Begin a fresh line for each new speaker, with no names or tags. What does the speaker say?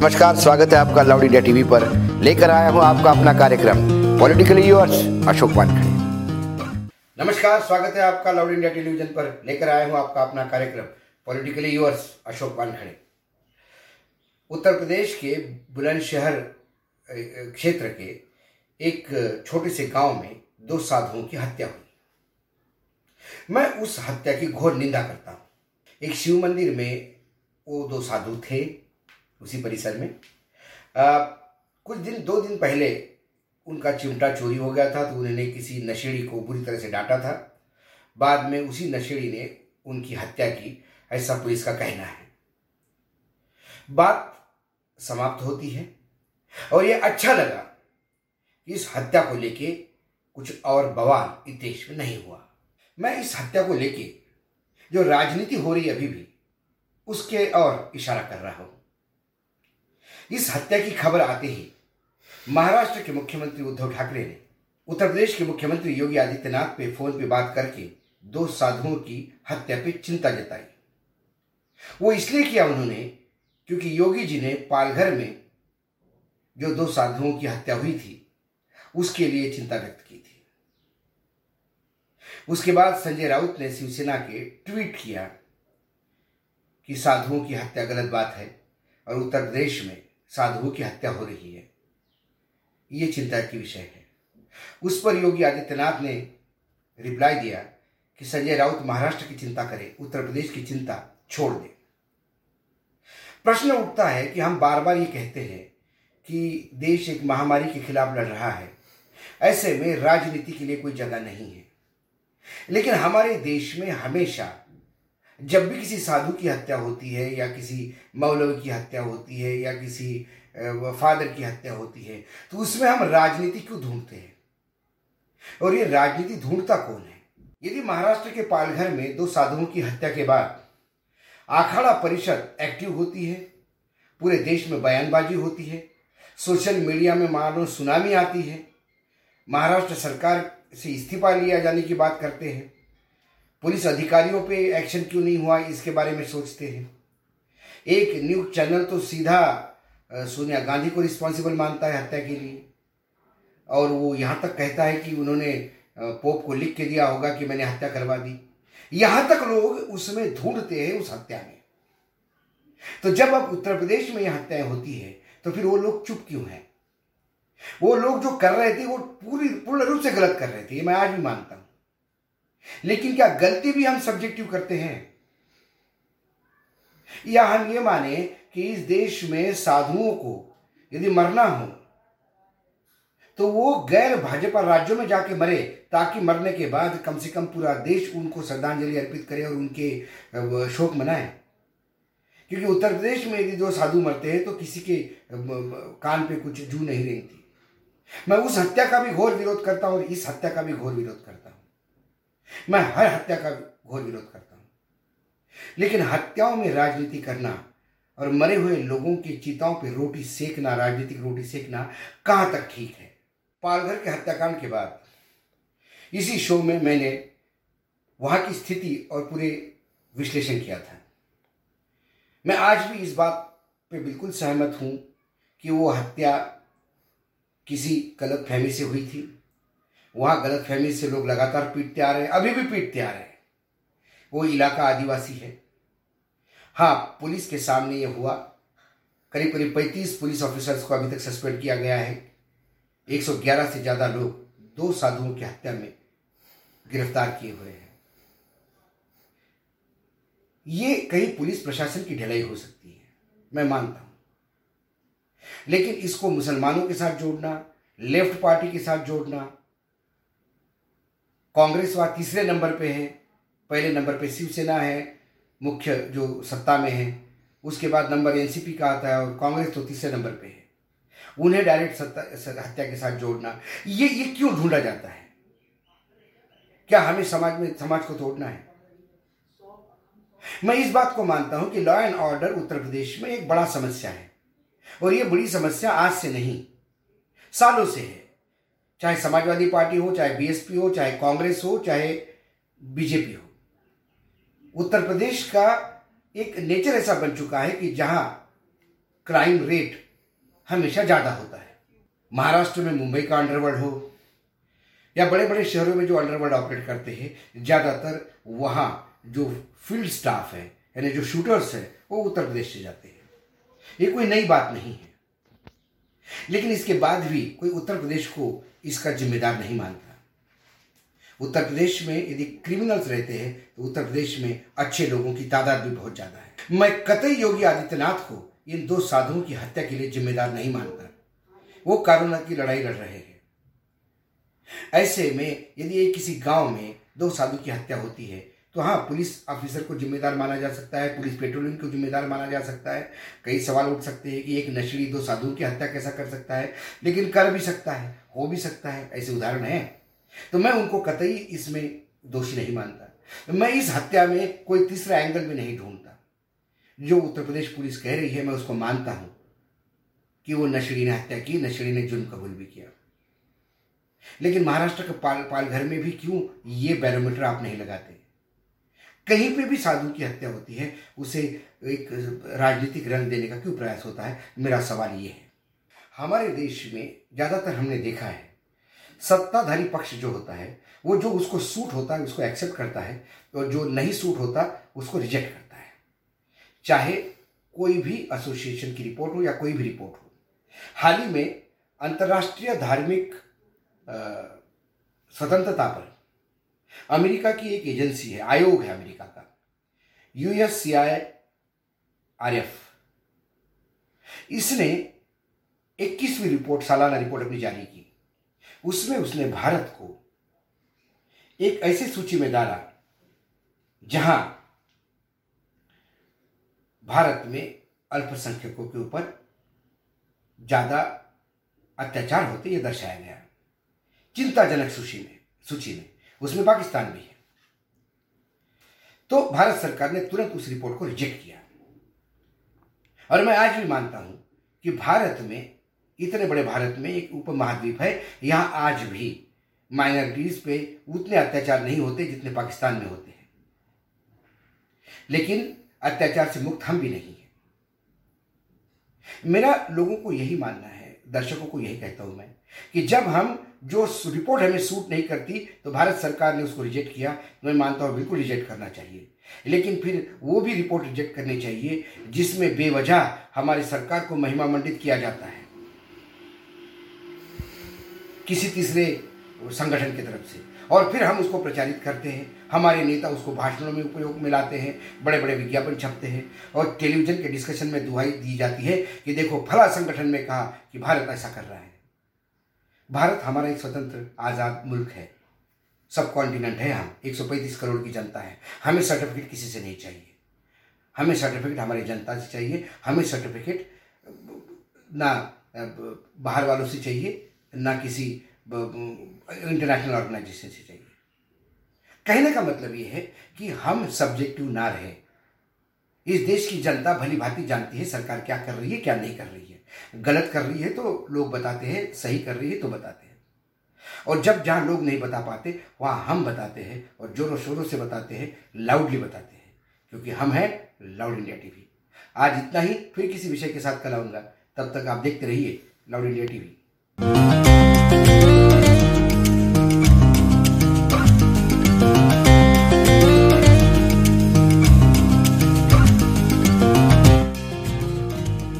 नमस्कार, स्वागत है आपका लाउड इंडिया टीवी पर। लेकर आया हूँ आपका अपना कार्यक्रम, पॉलिटिकली यूर्स अशोक वानखड़े। नमस्कार, स्वागत है आपका लाउड इंडिया टेलीविज़न पर। लेकर आया हूँ आपका अपना कार्यक्रम, पॉलिटिकली यूर्स अशोक वानखड़े। उत्तर प्रदेश के बुलंदशहर क्षेत्र के एक छोटे से गाँव में दो साधुओं की हत्या हुई। मैं उस हत्या की घोर निंदा करता हूँ। एक शिव मंदिर में वो दो साधु थे उसी परिसर में। आ, कुछ दिन दो दिन पहले उनका चिमटा चोरी हो गया था तो उन्होंने किसी नशेड़ी को बुरी तरह से डांटा था। बाद में उसी नशेड़ी ने उनकी हत्या की ऐसा पुलिस का कहना है। बात समाप्त होती है और ये अच्छा लगा कि इस हत्या को लेके कुछ और बवाल इस देश में नहीं हुआ। मैं इस हत्या को लेके जो राजनीति हो रही है अभी भी उसके और इशारा कर रहा हूँ। इस हत्या की खबर आते ही महाराष्ट्र के मुख्यमंत्री उद्धव ठाकरे ने उत्तर प्रदेश के मुख्यमंत्री योगी आदित्यनाथ पे फ़ोन पे बात करके दो साधुओं की हत्या पे चिंता जताई। वो इसलिए किया उन्होंने क्योंकि योगी जी ने पालघर में जो दो साधुओं की हत्या हुई थी, उसके लिए चिंता व्यक्त की थी। उसके बाद संजय राउत ने शिवसेना के ट्वीट किया कि साधुओं की हत्या गलत बात है और उत्तर प्रदेश में साधुओं की हत्या हो रही है। ये चिंता की विषय है। उस पर योगी आदित्यनाथ ने रिप्लाई दिया कि संजय राउत महाराष्ट्र की चिंता करे, उत्तर प्रदेश की चिंता छोड़ दे। प्रश्न उठता है कि हम बार बार ये कहते हैं कि देश एक महामारी के खिलाफ लड़ रहा है। ऐसे में राजनीति के लिए कोई जगह नहीं है। लेकिन हमारे देश में हमेशा जब भी किसी साधु की हत्या होती है, या किसी मौलवी की हत्या होती है, या किसी फादर की हत्या होती है तो उसमें हम राजनीति क्यों ढूंढते हैं? और ये राजनीति ढूंढता कौन है? यदि महाराष्ट्र के पालघर में दो साधुओं की हत्या के बाद आखाड़ा परिषद एक्टिव होती है, पूरे देश में बयानबाजी होती है, सोशल मीडिया में मानो सुनामी आती है, महाराष्ट्र सरकार से इस्तीफा लिया जाने की बात करते हैं पुलिस अधिकारियों पे एक्शन क्यों नहीं हुआ, इसके बारे में सोचते हैं। एक न्यूज़ चैनल तो सीधा सोनिया गांधी को रिस्पॉन्सिबल मानता है हत्या के लिए। और वो यहाँ तक कहता है कि उन्होंने पोप को लिख के दिया होगा कि मैंने हत्या करवा दी। यहाँ तक लोग उसमें ढूंढते हैं उस हत्या में। तो जब अब उत्तर प्रदेश में यह हत्याएँ होती है तो फिर वो लोग चुप क्यों हैं? वो लोग जो कर रहे थे, वो पूरी, पूर्ण रूप से गलत कर रहे थे मैं आज भी मानता हूँ। लेकिन क्या गलती भी हम सब्जेक्टिव करते हैं? या हम ये माने कि इस देश में साधुओं को यदि मरना हो तो वो गैर भाजपा राज्यों में जाके मरे, ताकि मरने के बाद कम से कम पूरा देश उनको श्रद्धांजलि अर्पित करे और उनके शोक मनाए। क्योंकि उत्तर प्रदेश में यदि दो साधु मरते हैं तो किसी के कान पे कुछ जू नहीं रही थी मैं उस हत्या का भी घोर विरोध करता हूँ और इस हत्या का भी घोर विरोध करता मैं हर हत्या का घोर विरोध करता हूँ। लेकिन हत्याओं में राजनीति करना और मरे हुए लोगों की चिताओं पर रोटी सेकना, राजनीतिक रोटी सेकना कहाँ तक ठीक है? पालघर के हत्याकांड के बाद। इसी शो में मैंने वहाँ की स्थिति और पूरे विश्लेषण किया था। मैं आज भी इस बात पे बिल्कुल सहमत हूँ कि वो हत्या किसी गलत फहमी से हुई थी। वहाँ गलत फहमी से लोग लगातार पीटते आ रहे हैं, अभी भी पीटते आ रहे हैं। वो इलाका आदिवासी है। हाँ पुलिस के सामने ये हुआ। करीब करीब पैंतीस पुलिस ऑफिसर्स को अभी तक सस्पेंड किया गया है। 111 से ज़्यादा लोग दो साधुओं की हत्या में गिरफ़्तार किए हुए हैं। ये कहीं पुलिस प्रशासन की ढिलाई हो सकती है, मैं मानता हूँ। लेकिन इसको मुसलमानों के साथ जोड़ना, लेफ़्ट पार्टी के साथ जोड़ना कांग्रेस वहाँ तीसरे नंबर पे है, पहले नंबर पे शिवसेना है, मुख्य जो सत्ता में है, उसके बाद नंबर एनसीपी का आता है और कांग्रेस तो तीसरे नंबर पे है। उन्हें डायरेक्ट सत्ता हत्या के साथ जोड़ना, ये ये क्यों ढूंढा जाता है? क्या हमें समाज में, समाज को तोड़ना है? मैं इस बात को मानता हूँ कि law and order Uttar Pradesh में एक बड़ा समस्या है, और ये बड़ी समस्या आज से नहीं, सालों से है। चाहे समाजवादी पार्टी हो, चाहे बीएसपी हो, चाहे कांग्रेस हो, चाहे बीजेपी हो। उत्तर प्रदेश का एक नेचर ऐसा बन चुका है कि जहाँ क्राइम रेट हमेशा ज़्यादा होता है। महाराष्ट्र में मुंबई का अंडरवर्ल्ड हो, या बड़े बड़े शहरों में जो अंडरवर्ल्ड ऑपरेट करते हैं, ज़्यादातर वहाँ जो फ़ील्ड स्टाफ है, यानी जो शूटर्स है, वो उत्तर प्रदेश से जाते हैं। ये कोई नई बात नहीं है। लेकिन इसके बाद भी कोई उत्तर प्रदेश को इसका जिम्मेदार नहीं मानता। उत्तर प्रदेश में यदि क्रिमिनल्स रहते हैं तो उत्तर प्रदेश में अच्छे लोगों की तादाद भी बहुत ज़्यादा है। मैं कतई योगी आदित्यनाथ को इन दो साधुओं की हत्या के लिए जिम्मेदार नहीं मानता। वो कारोना की लड़ाई लड़ रहे हैं। ऐसे में यदि किसी गाँव में दो साधु की हत्या होती है तो हाँ पुलिस ऑफिसर को जिम्मेदार माना जा सकता है, पुलिस पेट्रोलिंग को जिम्मेदार माना जा सकता है। कई सवाल उठ सकते हैं कि एक नशेड़ी दो साधुओं की हत्या कैसा कर सकता है, लेकिन कर भी सकता है, हो भी सकता है, ऐसे उदाहरण है। तो मैं उनको कतई इसमें दोषी नहीं मानता। मैं इस हत्या में कोई तीसरा एंगल भी नहीं ढूंढता। जो उत्तर प्रदेश पुलिस कह रही है, मैं उसको मानता हूँ कि वो नशेड़ी ने हत्या की नशेड़ी ने जुर्म कबूल भी किया। लेकिन महाराष्ट्र के पाल, पालघर में भी क्यों ये बैरोमीटर आप नहीं लगाते? कहीं पे भी साधु की हत्या होती है, उसे एक राजनीतिक रंग देने का क्यों प्रयास होता है? मेरा सवाल ये है। हमारे देश में ज़्यादातर हमने देखा है, सत्ताधारी पक्ष जो होता है, वो जो उसको सूट होता है, उसको एक्सेप्ट करता है, और जो नहीं सूट होता, उसको रिजेक्ट करता है। चाहे कोई भी एसोसिएशन की रिपोर्ट हो या कोई भी रिपोर्ट हो, हाल ही में अंतर्राष्ट्रीय धार्मिक स्वतंत्रता पर अमेरिका की एक एजेंसी है, आयोग है अमेरिका का। US C I R F इसने 21वीं रिपोर्ट, सालाना रिपोर्ट अपनी जारी की। उसमें उसने भारत को एक ऐसी सूची में डाला, जहाँ भारत में अल्पसंख्यकों के ऊपर ज़्यादा अत्याचार होते ये दर्शाया गया। चिंताजनक सूची में सूची में। उसमें पाकिस्तान भी है। तो भारत सरकार ने तुरंत उस रिपोर्ट को रिजेक्ट किया। और मैं आज भी मानता हूँ कि भारत में, इतने बड़े भारत में एक उप महाद्वीप है, यहाँ आज भी माइनॉरिटीज पे उतने अत्याचार नहीं होते जितने पाकिस्तान में होते हैं। लेकिन अत्याचार से मुक्त हम भी नहीं है। मेरा लोगों को यही मानना है, दर्शकों को यही कहता हूँ मैं कि जब हम जो रिपोर्ट हमें सूट नहीं करती तो भारत सरकार ने उसको रिजेक्ट किया। मैं मानता हूँ बिल्कुल रिजेक्ट करना चाहिए। लेकिन फिर वो भी रिपोर्ट रिजेक्ट करनी चाहिए, जिसमें बेवजह हमारी सरकार को महिमा मंडित किया जाता है। किसी तीसरे संगठन की तरफ़ से। और फिर हम उसको प्रचारित करते हैं। हमारे नेता उसको भाषणों में उपयोग में लाते हैं बड़े बड़े विज्ञापन छपते हैं। और टेलीविज़न के डिस्कशन में दुहाई दी जाती है कि देखो, फला संगठन में कहा कि भारत ऐसा कर रहा है। भारत हमारा एक स्वतंत्र आज़ाद मुल्क है। सब कॉन्टिनेंट है हम। 135 करोड़ की जनता है। हमें सर्टिफिकेट किसी से नहीं चाहिए। हमें सर्टिफिकेट हमारी जनता से चाहिए। हमें सर्टिफिकेट ना बाहर वालों से चाहिए, ना किसी इंटरनेशनल ऑर्गेनाइजेशन से चाहिए। कहने का मतलब ये है कि हम सब्जेक्टिव ना रहे। इस देश की जनता भली भांति जानती है सरकार क्या कर रही है, क्या नहीं कर रही है। गलत कर रही है तो लोग बताते हैं, सही कर रही है तो बताते हैं। और जब जहाँ लोग नहीं बता पाते, वहाँ हम बताते हैं और जोरों शोरों से बताते हैं लाउडली बताते हैं, क्योंकि हम हैं लाउड इंडिया टीवी आज इतना ही, फिर किसी विषय के साथ कल आऊँगा। तब तक आप देखते रहिए लाउड इंडिया टीवी